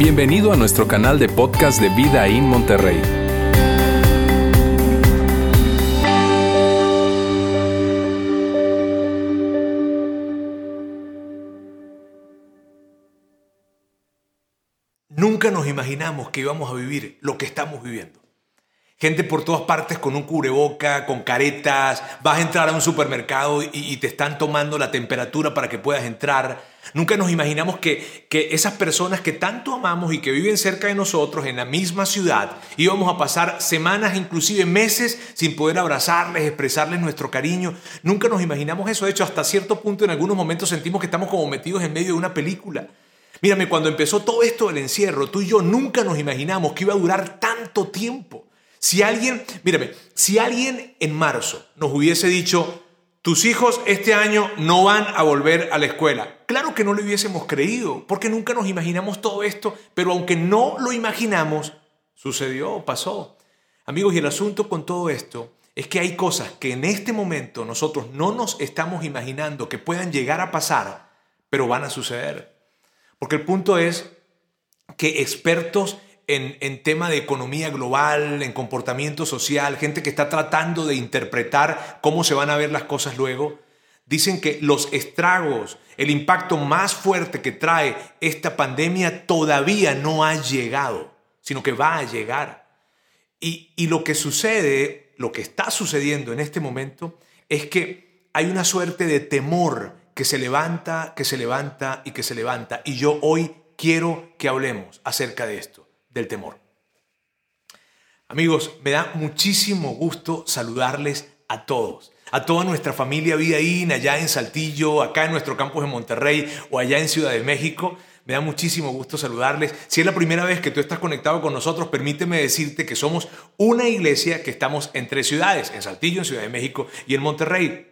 Bienvenido a nuestro canal de podcast de Vida en Monterrey. Nunca nos imaginamos que íbamos a vivir lo que estamos viviendo. Gente por todas partes con un cubreboca, con caretas, vas a entrar a un supermercado y, te están tomando la temperatura para que puedas entrar. Nunca nos imaginamos que, que esas personas que tanto amamos y que viven cerca de nosotros en la misma ciudad íbamos a pasar semanas, inclusive meses, sin poder abrazarles, expresarles nuestro cariño. Nunca nos imaginamos eso. De hecho, hasta cierto punto en algunos momentos sentimos que estamos como metidos en medio de una película. Mírame, cuando empezó todo esto del encierro, tú y yo nunca nos imaginamos que iba a durar tanto tiempo. Si alguien, mírame, si alguien en marzo nos hubiese dicho, tus hijos este año no van a volver a la escuela, claro que no lo hubiésemos creído, porque nunca nos imaginamos todo esto, pero aunque no lo imaginamos, sucedió, pasó. Amigos, y el asunto con todo esto es que hay cosas que en este momento nosotros no nos estamos imaginando que puedan llegar a pasar, pero van a suceder. Porque el punto es que expertos en, tema de economía global, en comportamiento social, gente que está tratando de interpretar cómo se van a ver las cosas luego, dicen que los estragos, el impacto más fuerte que trae esta pandemia todavía no ha llegado, sino que va a llegar. Y, y lo que sucede, lo que está sucediendo en este momento, es que hay una suerte de temor que se levanta, que se levanta y que se levanta. Y yo hoy quiero que hablemos acerca de esto del temor. Amigos, me da muchísimo gusto saludarles a todos, a toda nuestra familia Vidaín, allá en Saltillo, acá en nuestro campus de Monterrey o allá en Ciudad de México. Me da muchísimo gusto saludarles. Si es la primera vez que tú estás conectado con nosotros, permíteme decirte que somos una iglesia que estamos en tres ciudades, en Saltillo, en Ciudad de México y en Monterrey.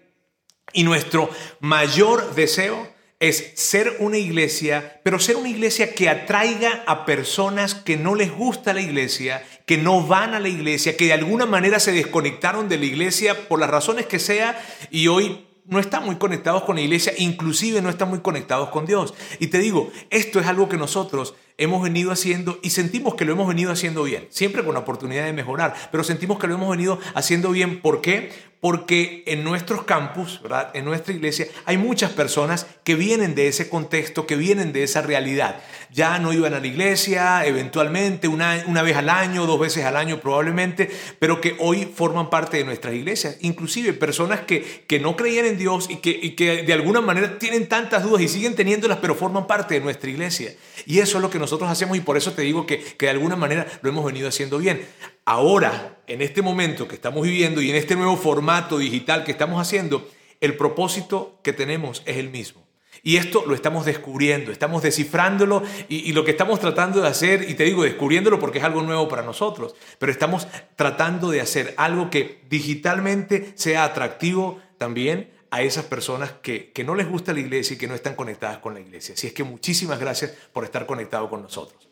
Y nuestro mayor deseo es ser una iglesia, pero ser una iglesia que atraiga a personas que no les gusta la iglesia, que no van a la iglesia, que de alguna manera se desconectaron de la iglesia por las razones que sea y hoy no están muy conectados con la iglesia, inclusive no están muy conectados con Dios. Y te digo, esto es algo que nosotros hemos venido haciendo y sentimos que lo hemos venido haciendo bien, siempre con la oportunidad de mejorar, pero sentimos que lo hemos venido haciendo bien. ¿Por qué? Porque en nuestros campus, ¿verdad? en nuestra iglesia, hay muchas personas que vienen de ese contexto, que vienen de esa realidad. Ya no iban a la iglesia, eventualmente, una, una vez al año, dos veces al año probablemente, pero que hoy forman parte de nuestras iglesias. Inclusive personas que, que no creían en Dios y que, que de alguna manera tienen tantas dudas y siguen teniéndolas, pero forman parte de nuestra iglesia. Y eso es lo que nosotros hacemos y por eso te digo que, que de alguna manera lo hemos venido haciendo bien. Ahora, en este momento que estamos viviendo y en este nuevo formato digital que estamos haciendo, el propósito que tenemos es el mismo. Y esto lo estamos descubriendo, estamos descifrándolo y, lo que estamos tratando de hacer, y te digo descubriéndolo porque es algo nuevo para nosotros, pero estamos tratando de hacer algo que digitalmente sea atractivo también a esas personas que, que no les gusta la iglesia y que no están conectadas con la iglesia. Así es que muchísimas gracias por estar conectado con nosotros.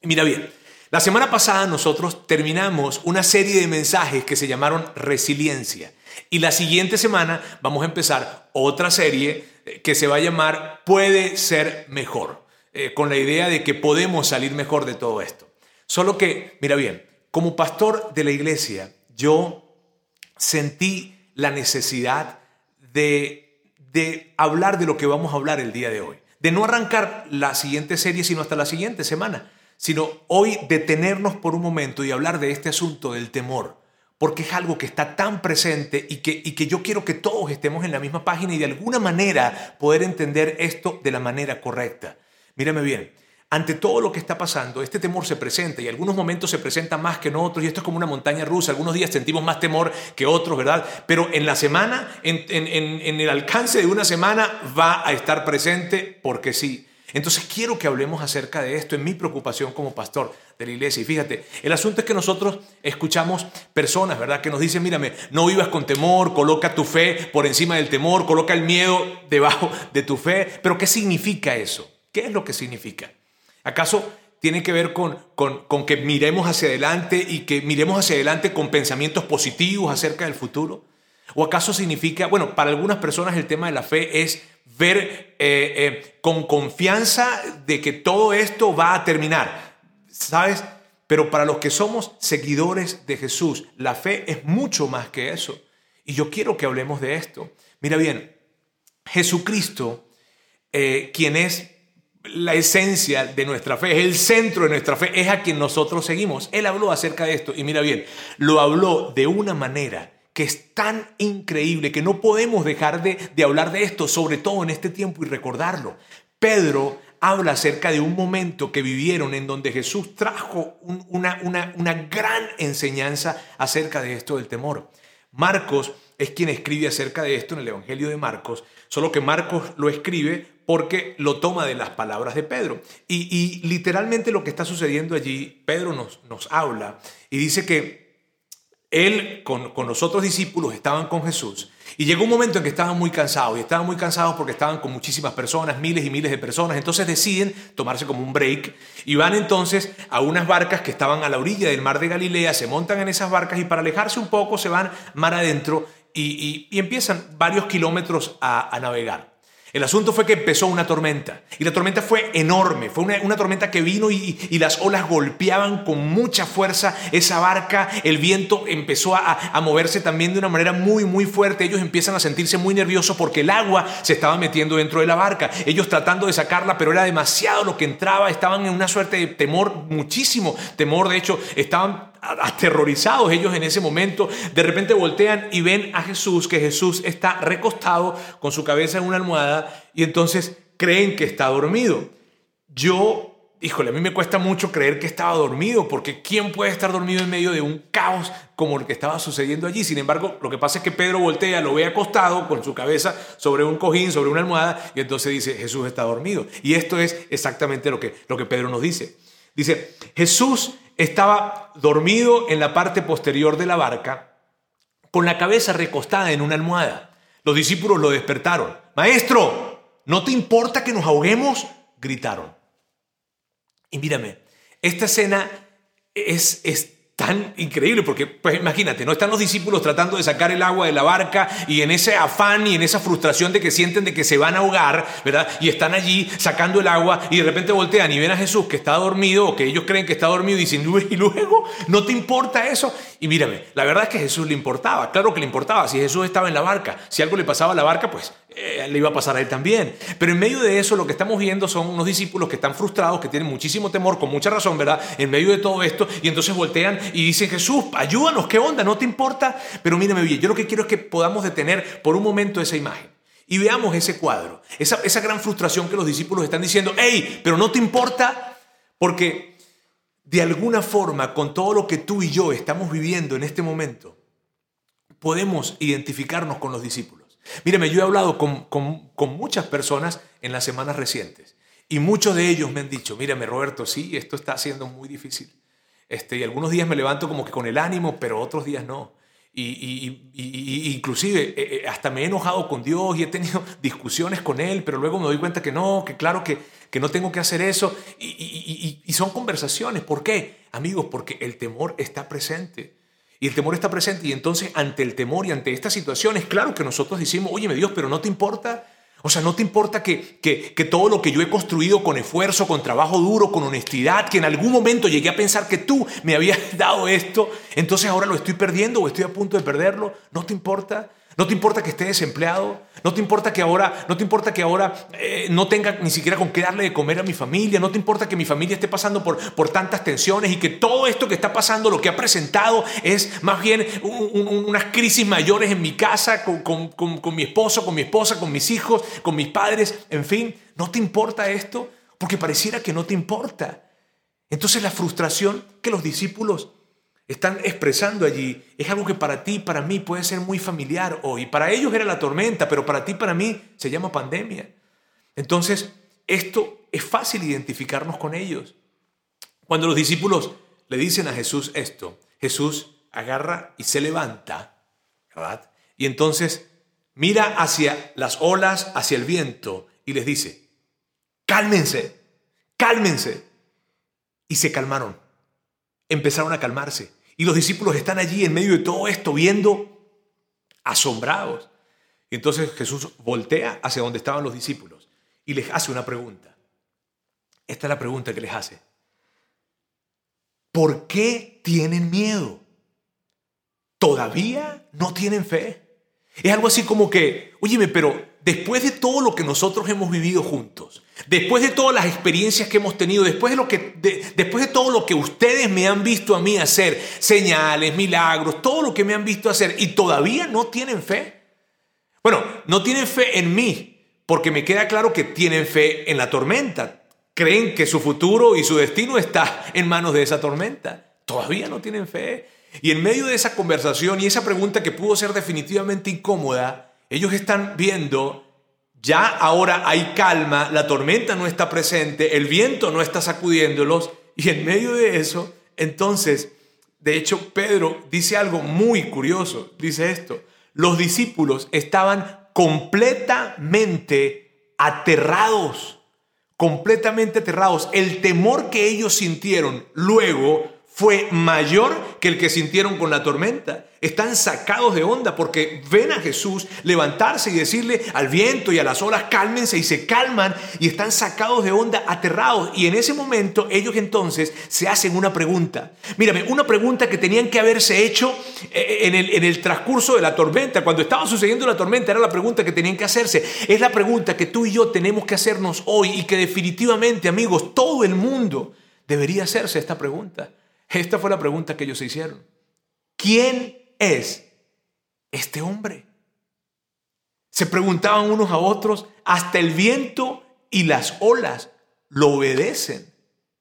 mira bien, la semana pasada nosotros terminamos una serie de mensajes que se llamaron resiliencia. Y la siguiente semana vamos a empezar otra serie eh, que se va a llamar Puede ser mejor, eh, con la idea de que podemos salir mejor de todo esto. Solo que, mira bien, como pastor de la iglesia, yo sentí la necesidad de, de hablar de lo que vamos a hablar el día de hoy. De no arrancar la siguiente serie, sino hasta la siguiente semana sino hoy detenernos por un momento y hablar de este asunto del temor, porque es algo que está tan presente y que, y que yo quiero que todos estemos en la misma página y de alguna manera poder entender esto de la manera correcta. Mírame bien, ante todo lo que está pasando, este temor se presenta y algunos momentos se presenta más que en otros y esto es como una montaña rusa. Algunos días sentimos más temor que otros, ¿verdad? Pero en la semana, en, en, en el alcance de una semana, va a estar presente porque sí. Entonces quiero que hablemos acerca de esto en mi preocupación como pastor de la iglesia. Y fíjate, el asunto es que nosotros escuchamos personas, ¿verdad? Que nos dicen, mírame, no vivas con temor, coloca tu fe por encima del temor, coloca el miedo debajo de tu fe. Pero ¿qué significa eso? ¿Qué es lo que significa? ¿Acaso tiene que ver con, con, con que miremos hacia adelante y que miremos hacia adelante con pensamientos positivos acerca del futuro? ¿O acaso significa, bueno, para algunas personas el tema de la fe es ver eh, eh, con confianza de que todo esto va a terminar. ¿Sabes? Pero para los que somos seguidores de Jesús, la fe es mucho más que eso. Y yo quiero que hablemos de esto. Mira bien, Jesucristo, eh, quien es la esencia de nuestra fe, es el centro de nuestra fe, es a quien nosotros seguimos. Él habló acerca de esto y mira bien, lo habló de una manera que es tan increíble que no podemos dejar de, de hablar de esto, sobre todo en este tiempo y recordarlo. Pedro habla acerca de un momento que vivieron en donde Jesús trajo una, una, una gran enseñanza acerca de esto del temor. Marcos es quien escribe acerca de esto en el Evangelio de Marcos, solo que Marcos lo escribe porque lo toma de las palabras de Pedro. Y, literalmente lo que está sucediendo allí, Pedro nos, nos habla y dice que él con, con, los otros discípulos estaban con Jesús y llegó un momento en que estaban muy cansados y estaban muy cansados porque estaban con muchísimas personas, miles y miles de personas, entonces deciden tomarse como un break y van entonces a unas barcas que estaban a la orilla del mar de Galilea, se montan en esas barcas y para alejarse un poco se van mar adentro y, empiezan varios kilómetros a navegar. El asunto fue que empezó una tormenta y la tormenta fue enorme, fue una, tormenta que vino y, las olas golpeaban con mucha fuerza esa barca, el viento empezó a, a, moverse también de una manera muy muy fuerte, ellos empiezan a sentirse muy nerviosos porque el agua se estaba metiendo dentro de la barca, ellos tratando de sacarla pero era demasiado lo que entraba, estaban en una suerte de temor, muchísimo temor, de hecho estaban aterrorizados ellos en ese momento, de repente voltean y ven a Jesús, que Jesús está recostado con su cabeza en una almohada y entonces creen que está dormido. Yo, híjole, a mí me cuesta mucho creer que estaba dormido, porque ¿quién puede estar dormido en medio de un caos como el que estaba sucediendo allí? Sin embargo, lo que pasa es que Pedro voltea, lo ve acostado con su cabeza sobre un cojín, sobre una almohada, y entonces dice, Jesús está dormido. Y esto es exactamente lo que, lo que Pedro nos dice. Dice, Jesús estaba dormido en la parte posterior de la barca, con la cabeza recostada en una almohada. Los discípulos lo despertaron. Maestro, ¿no te importa que nos ahoguemos? gritaron. Y mírame, esta escena es, es tan increíble, porque pues imagínate, no están los discípulos tratando de sacar el agua de la barca y en ese afán y en esa frustración de que sienten de que se van a ahogar, ¿verdad? Y están allí sacando el agua y de repente voltean y ven a Jesús que está dormido o que ellos creen que está dormido y dicen, y luego, ¿no te importa eso? Y mírame, la verdad es que a Jesús le importaba, claro que le importaba, si Jesús estaba en la barca, si algo le pasaba a la barca, pues eh, le iba a pasar a él también. Pero en medio de eso lo que estamos viendo son unos discípulos que están frustrados, que tienen muchísimo temor, con mucha razón, ¿verdad? En medio de todo esto, y entonces voltean y dicen, Jesús, ayúdanos, ¿qué onda? ¿No te importa? Pero mírame bien, yo lo que quiero es que podamos detener por un momento esa imagen. Y veamos ese cuadro, esa, esa gran frustración que los discípulos están diciendo, hey, pero no te importa, porque de alguna forma, con todo lo que tú y yo estamos viviendo en este momento, podemos identificarnos con los discípulos. Mírame, yo he hablado con, muchas personas en las semanas recientes y muchos de ellos me han dicho, mírame Roberto, sí, esto está siendo muy difícil. Este, y algunos días me levanto como que con el ánimo, pero otros días no. Y, inclusive eh, eh, hasta me he enojado con Dios y he tenido discusiones con Él, pero luego me doy cuenta que no, que claro que, que no tengo que hacer eso. Y, son conversaciones. ¿Por qué? Amigos, porque el temor está presente. Y el temor está presente y entonces ante el temor y ante estas situaciones, claro que nosotros decimos, oye, Dios, pero no te importa o sea, no te importa que, que, todo lo que yo he construido con esfuerzo, con trabajo duro, con honestidad, que en algún momento llegué a pensar que tú me habías dado esto, entonces ahora lo estoy perdiendo o estoy a punto de perderlo. ¿No te importa? ¿No te importa que esté desempleado? ¿No te importa que ahora, no, te importa que ahora eh, no tenga ni siquiera con qué darle de comer a mi familia? ¿No te importa que mi familia esté pasando por, por tantas tensiones y que todo esto que está pasando, lo que ha presentado, es más bien unas crisis mayores en mi casa, con, con mi esposo, con mi esposa, con mis hijos, con mis padres? En fin, ¿no te importa esto? Porque pareciera que no te importa. Entonces la frustración que los discípulos están expresando allí es algo que para ti, para mí puede ser muy familiar hoy. Para ellos era la tormenta, pero para ti, para mí se llama pandemia. Entonces, esto es fácil identificarnos con ellos. Cuando los discípulos le dicen a Jesús esto, Jesús agarra y se levanta, ¿verdad? Y entonces mira hacia las olas, hacia el viento y les dice, cálmense, cálmense. Y se calmaron, empezaron a calmarse. Y los discípulos están allí en medio de todo esto viendo asombrados. Y entonces Jesús voltea hacia donde estaban los discípulos y les hace una pregunta. Esta es la pregunta que les hace. ¿Por qué tienen miedo? ¿Todavía no tienen fe? Es algo así como que, óyeme, pero después de todo lo que nosotros hemos vivido juntos, después de todas las experiencias que hemos tenido, después de, lo que, después de todo lo que ustedes me han visto a mí hacer, señales, milagros, todo lo que me han visto hacer, y todavía no tienen fe. Bueno, no tienen fe en mí, porque me queda claro que tienen fe en la tormenta. Creen que su futuro y su destino está en manos de esa tormenta. Todavía no tienen fe. Y en medio de esa conversación y esa pregunta que pudo ser definitivamente incómoda, ellos están viendo, ya ahora hay calma, la tormenta no está presente, el viento no está sacudiéndolos, y en medio de eso, entonces, de hecho, Pedro dice algo muy curioso, dice esto, los discípulos estaban completamente aterrados, completamente aterrados. El temor que ellos sintieron luego fue mayor que el que sintieron con la tormenta. Están sacados de onda porque ven a Jesús levantarse y decirle al viento y a las olas cálmense y se calman y están sacados de onda, aterrados. Y en ese momento ellos entonces se hacen una pregunta. Mírame, una pregunta que tenían que haberse hecho eh, en el, en el transcurso de la tormenta. Cuando estaba sucediendo la tormenta era la pregunta que tenían que hacerse. Es la pregunta que tú y yo tenemos que hacernos hoy y que definitivamente, amigos, todo el mundo debería hacerse esta pregunta. Esta fue la pregunta que ellos se hicieron. ¿Quién es este hombre? Se preguntaban unos a otros, hasta el viento y las olas lo obedecen.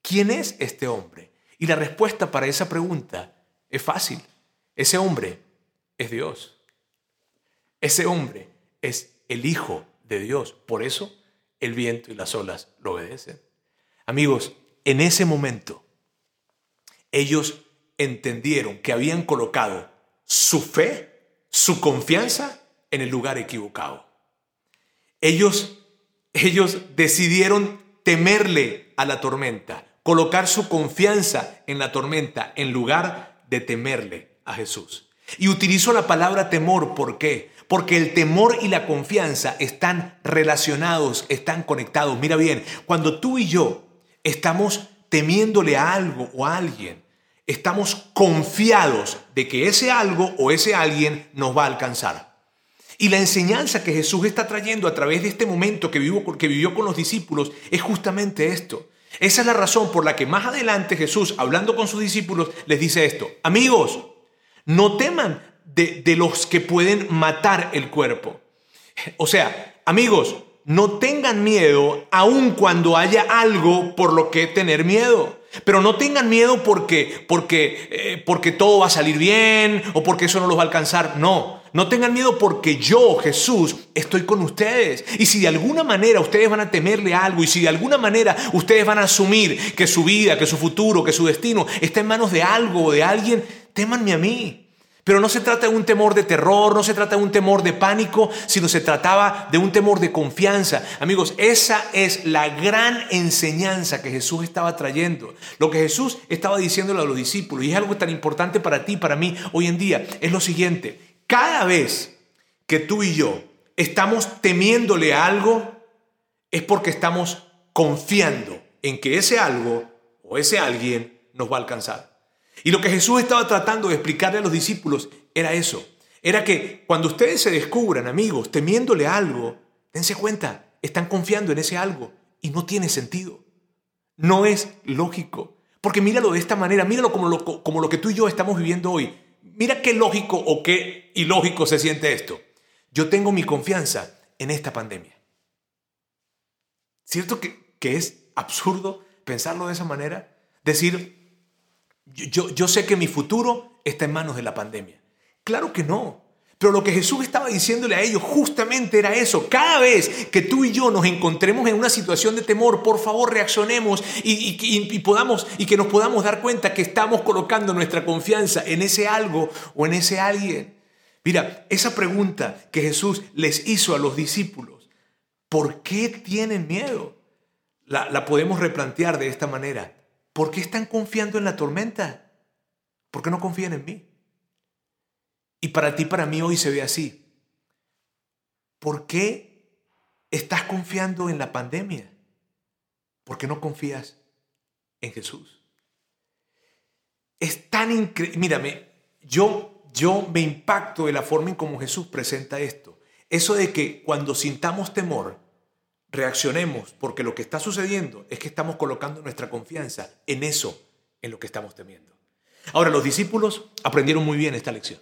¿Quién es este hombre? Y la respuesta para esa pregunta es fácil. Ese hombre es Dios. Ese hombre es el Hijo de Dios. Por eso el viento y las olas lo obedecen. Amigos, en ese momento ellos entendieron que habían colocado su fe, su confianza en el lugar equivocado. Ellos, ellos decidieron temerle a la tormenta, colocar su confianza en la tormenta en lugar de temerle a Jesús. Y utilizo la palabra temor, ¿por qué? Porque el temor y la confianza están relacionados, están conectados. Mira bien, cuando tú y yo estamos temiéndole a algo o a alguien, estamos confiados de que ese algo o ese alguien nos va a alcanzar. Y la enseñanza que Jesús está trayendo a través de este momento que vivió, con los discípulos es justamente esto. Esa es la razón por la que más adelante Jesús, hablando con sus discípulos, les dice esto. Amigos, no teman de los que pueden matar el cuerpo. O sea, amigos, no tengan miedo aun cuando haya algo por lo que tener miedo. Pero no tengan miedo porque, porque, eh, porque todo va a salir bien o porque eso no los va a alcanzar. No, no tengan miedo porque yo, Jesús, estoy con ustedes. Y si de alguna manera ustedes van a temerle algo y si de alguna manera ustedes van a asumir que su vida, que su futuro, que su destino está en manos de algo o de alguien, témanme a mí. Pero no se trata de un temor de terror, no se trata de un temor de pánico, sino se trataba de un temor de confianza. Amigos, esa es la gran enseñanza que Jesús estaba trayendo. Lo que Jesús estaba diciéndole a los discípulos, y es algo tan importante para ti, para mí, hoy en día, es lo siguiente. Cada vez que tú y yo estamos temiéndole a algo, es porque estamos confiando en que ese algo o ese alguien nos va a alcanzar. Y lo que Jesús estaba tratando de explicarle a los discípulos era eso. Era que cuando ustedes se descubran, amigos, temiéndole algo, dense cuenta, están confiando en ese algo y no tiene sentido. No es lógico. Porque míralo de esta manera, míralo como lo, como lo que tú y yo estamos viviendo hoy. Mira qué lógico o qué ilógico se siente esto. Yo tengo mi confianza en esta pandemia. ¿Cierto que, que es absurdo pensarlo de esa manera? Decir, yo, sé que mi futuro está en manos de la pandemia. Claro que no. Pero lo que Jesús estaba diciéndole a ellos justamente era eso. Cada vez que tú y yo nos encontremos en una situación de temor, por favor reaccionemos y, podamos, y que nos podamos dar cuenta que estamos colocando nuestra confianza en ese algo o en ese alguien. Mira, esa pregunta que Jesús les hizo a los discípulos, ¿por qué tienen miedo? La podemos replantear de esta manera. ¿Por qué están confiando en la tormenta? ¿Por qué no confían en mí? Y para ti, para mí hoy se ve así. ¿por qué estás confiando en la pandemia? ¿Por qué no confías en Jesús? Es tan increíble. Mírame, yo, yo me impacto de la forma en cómo Jesús presenta esto. Eso de que cuando sintamos temor, reaccionemos porque lo que está sucediendo es que estamos colocando nuestra confianza en eso, en lo que estamos temiendo. Ahora, los discípulos aprendieron muy bien esta lección.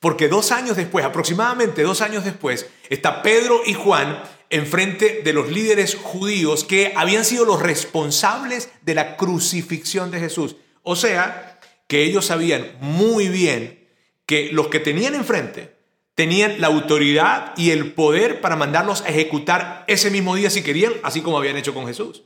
Porque dos años después, aproximadamente dos años después, está Pedro y Juan enfrente de los líderes judíos que habían sido los responsables de la crucifixión de Jesús. O sea, que ellos sabían muy bien que los que tenían enfrente tenían la autoridad y el poder para mandarlos a ejecutar ese mismo día si querían, así como habían hecho con Jesús.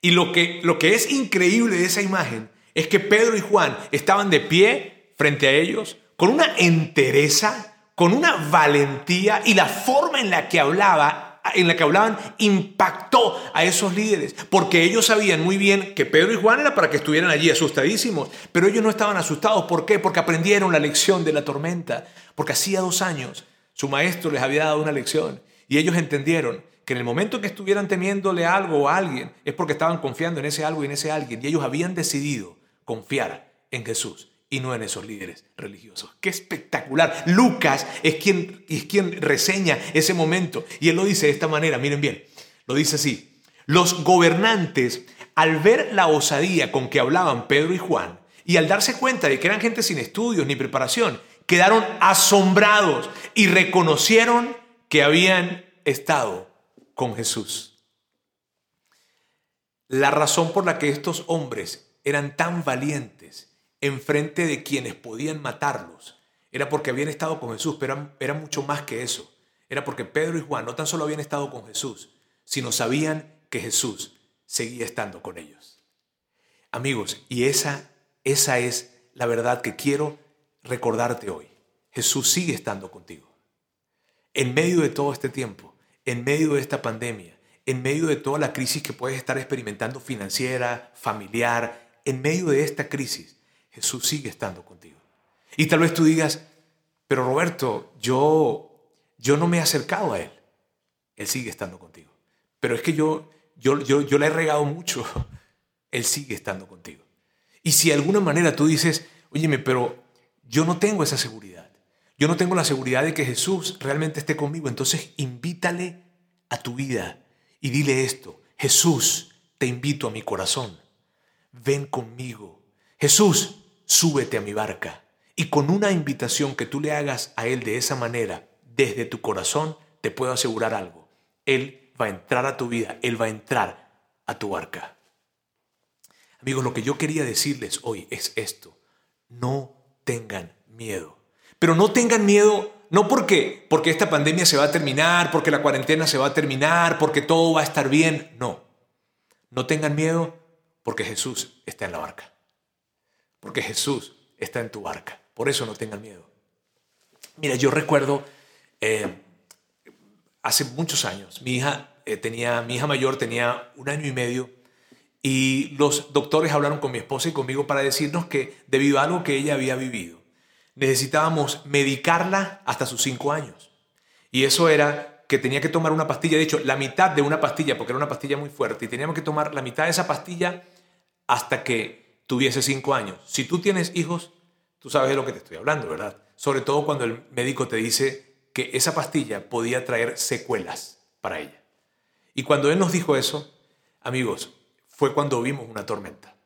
Y lo que, lo que es increíble de esa imagen es que Pedro y Juan estaban de pie frente a ellos con una entereza, con una valentía y la forma en la que hablaba en la que hablaban impactó a esos líderes, porque ellos sabían muy bien que Pedro y Juan era para que estuvieran allí asustadísimos, pero ellos no estaban asustados. ¿Por qué? Porque aprendieron la lección de la tormenta, porque hacía dos años su maestro les había dado una lección y ellos entendieron que en el momento que estuvieran temiéndole algo a alguien es porque estaban confiando en ese algo y en ese alguien y ellos habían decidido confiar en Jesús y no en esos líderes religiosos. Qué espectacular. Lucas es quien, es quien reseña ese momento y él lo dice de esta manera, miren bien, lo dice así. Los gobernantes, al ver la osadía con que hablaban Pedro y Juan, y al darse cuenta de que eran gente sin estudios ni preparación, quedaron asombrados y reconocieron que habían estado con Jesús. La razón por la que estos hombres eran tan valientes enfrente de quienes podían matarlos. Era porque habían estado con Jesús, pero era, mucho más que eso. Era porque Pedro y Juan no tan solo habían estado con Jesús, sino sabían que Jesús seguía estando con ellos. Amigos, y esa, esa es la verdad que quiero recordarte hoy. Jesús sigue estando contigo. En medio de todo este tiempo, en medio de esta pandemia, en medio de toda la crisis que puedes estar experimentando financiera, familiar, en medio de esta crisis, Jesús sigue estando contigo. Y tal vez tú digas, pero Roberto, yo, yo no me he acercado a Él. Él sigue estando contigo. Pero es que yo, yo, yo, yo le he regado mucho. Él sigue estando contigo. Y si de alguna manera tú dices, óyeme, pero yo no tengo esa seguridad. Yo no tengo la seguridad de que Jesús realmente esté conmigo. Entonces invítale a tu vida y dile esto. Jesús, te invito a mi corazón. Ven conmigo. Jesús, súbete a mi barca. Y con una invitación que tú le hagas a Él de esa manera, desde tu corazón, te puedo asegurar algo. Él va a entrar a tu vida, Él va a entrar a tu barca. Amigos, lo que yo quería decirles hoy es esto. No tengan miedo. Pero no tengan miedo no porque porque esta pandemia se va a terminar, porque la cuarentena se va a terminar, porque todo va a estar bien, no. No tengan miedo porque Jesús está en la barca porque Jesús está en tu barca. Por eso no tengan miedo. Mira, yo recuerdo eh, hace muchos años, mi hija, eh, tenía, mi hija mayor tenía un año y medio y los doctores hablaron con mi esposa y conmigo para decirnos que debido a algo que ella había vivido, necesitábamos medicarla hasta sus cinco años. Y eso era que tenía que tomar una pastilla, de hecho, la mitad de una pastilla, porque era una pastilla muy fuerte, y teníamos que tomar la mitad de esa pastilla hasta que tuviese cinco años. Si tú tienes hijos, tú sabes de lo que te estoy hablando, ¿verdad? Sobre todo cuando el médico te dice que esa pastilla podía traer secuelas para ella. Y cuando él nos dijo eso, amigos, fue cuando vimos una tormenta.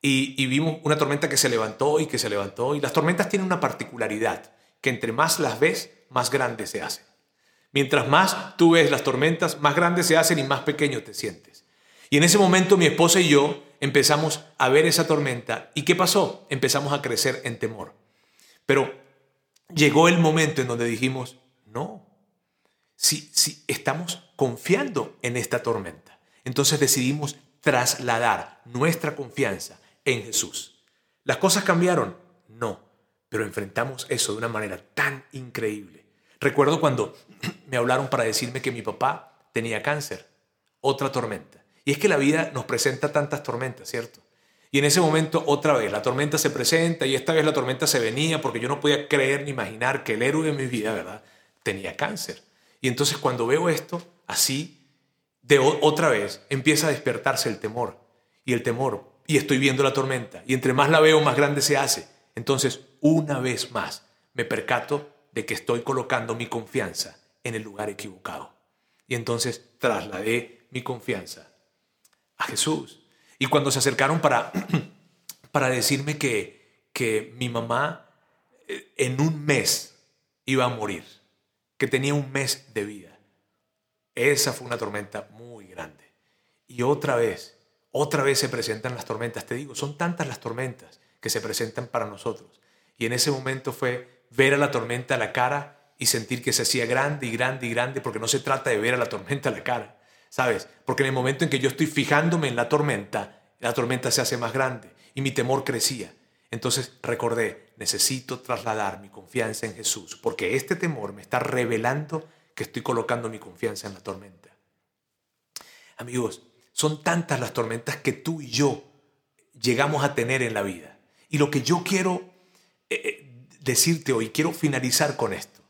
Y, y, vimos una tormenta que se levantó y que se levantó. Y las tormentas tienen una particularidad, que entre más las ves, más grandes se hacen. Mientras más tú ves las tormentas, más grandes se hacen y más pequeño te sientes. Y en ese momento mi esposa y yo empezamos a ver esa tormenta. ¿Y qué pasó? Empezamos a crecer en temor. Pero llegó el momento en donde dijimos, no, si, si estamos confiando en esta tormenta, entonces decidimos trasladar nuestra confianza en Jesús. ¿Las cosas cambiaron? No, pero enfrentamos eso de una manera tan increíble. Recuerdo cuando me hablaron para decirme que mi papá tenía cáncer, otra tormenta. Y es que la vida nos presenta tantas tormentas, ¿cierto? Y en ese momento otra vez la tormenta se presenta y esta vez la tormenta se venía porque yo no podía creer ni imaginar que el héroe de mi vida, ¿verdad? Tenía cáncer. Y entonces cuando veo esto, así, de otra vez, empieza a despertarse el temor. Y el temor, y estoy viendo la tormenta. Y entre más la veo, más grande se hace. Entonces, una vez más, me percato de que estoy colocando mi confianza en el lugar equivocado. Y entonces trasladé mi confianza a Jesús. Y cuando se acercaron para, para decirme que, que mi mamá eh, en un mes iba a morir, que tenía un mes de vida, esa fue una tormenta muy grande. Y otra vez, otra vez se presentan las tormentas. Te digo, son tantas las tormentas que se presentan para nosotros. Y en ese momento fue ver a la tormenta a la cara y sentir que se hacía grande y grande y grande, porque no se trata de ver a la tormenta a la cara, ¿sabes? Porque en el momento en que yo estoy fijándome en la tormenta, la tormenta se hace más grande y mi temor crecía. Entonces recordé, necesito trasladar mi confianza en Jesús, porque este temor me está revelando que estoy colocando mi confianza en la tormenta. Amigos, son tantas las tormentas que tú y yo llegamos a tener en la vida. Y lo que yo quiero eh, eh, decirte hoy, quiero finalizar con esto.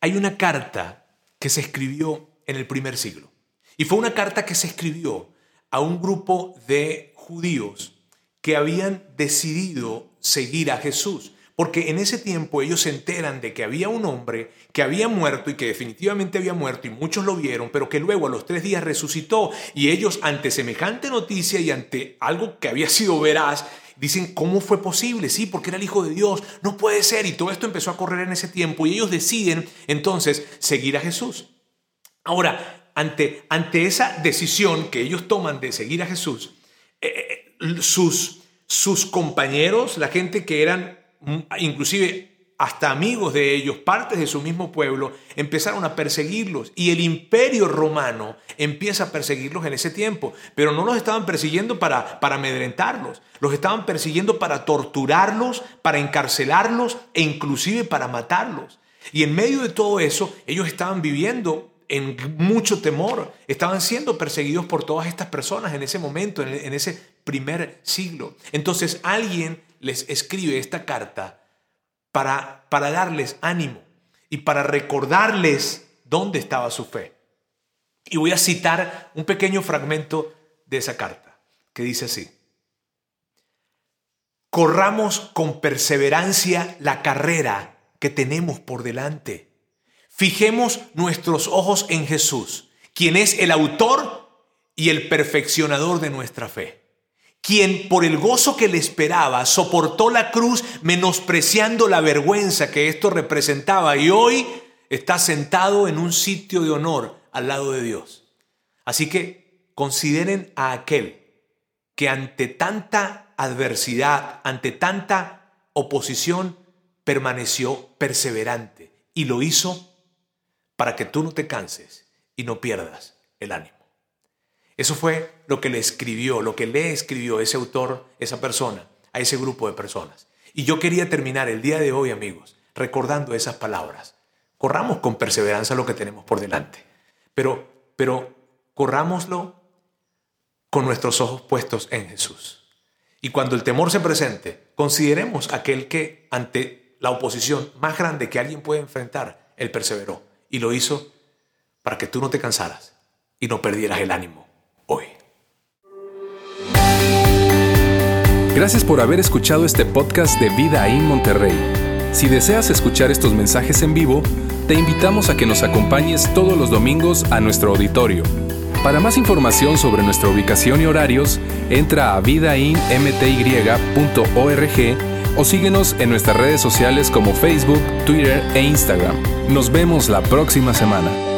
Hay una carta que se escribió en el primer siglo. Y fue una carta que se escribió a un grupo de judíos que habían decidido seguir a Jesús. Porque en ese tiempo ellos se enteran de que había un hombre que había muerto y que definitivamente había muerto y muchos lo vieron, pero que luego a los tres días resucitó y ellos ante semejante noticia y ante algo que había sido veraz, dicen, ¿cómo fue posible? Sí, porque era el Hijo de Dios, no puede ser. Y todo esto empezó a correr en ese tiempo y ellos deciden entonces seguir a Jesús. Ahora, ante, ante esa decisión que ellos toman de seguir a Jesús, eh, eh, sus, sus compañeros, la gente que eran mm, inclusive hasta amigos de ellos, partes de su mismo pueblo, empezaron a perseguirlos. Y el imperio romano empieza a perseguirlos en ese tiempo, pero no los estaban persiguiendo para, para amedrentarlos, los estaban persiguiendo para torturarlos, para encarcelarlos e inclusive para matarlos. Y en medio de todo eso, ellos estaban viviendo en mucho temor, estaban siendo perseguidos por todas estas personas en ese momento, en ese primer siglo. Entonces alguien les escribe esta carta para, para darles ánimo y para recordarles dónde estaba su fe. Y voy a citar un pequeño fragmento de esa carta, que dice así. Corramos con perseverancia la carrera que tenemos por delante. Fijemos nuestros ojos en Jesús, quien es el autor y el perfeccionador de nuestra fe quien por el gozo que le esperaba soportó la cruz menospreciando la vergüenza que esto representaba y hoy está sentado en un sitio de honor al lado de Dios. Así que consideren a aquel que ante tanta adversidad, ante tanta oposición, permaneció perseverante y lo hizo para que tú no te canses y no pierdas el ánimo. Eso fue lo que le escribió, lo que le escribió ese autor, esa persona, a ese grupo de personas. Y yo quería terminar el día de hoy, amigos, recordando esas palabras. Corramos con perseverancia lo que tenemos por delante, pero, pero corrámoslo con nuestros ojos puestos en Jesús. Y cuando el temor se presente, consideremos aquel que ante la oposición más grande que alguien puede enfrentar, él perseveró y lo hizo para que tú no te cansaras y no perdieras el ánimo hoy. Gracias por haber escuchado este podcast de Vida en Monterrey. Si deseas escuchar estos mensajes en vivo, te invitamos a que nos acompañes todos los domingos a nuestro auditorio. Para más información sobre nuestra ubicación y horarios, entra a vidainmty.org o síguenos en nuestras redes sociales como Facebook, Twitter e Instagram. Nos vemos la próxima semana.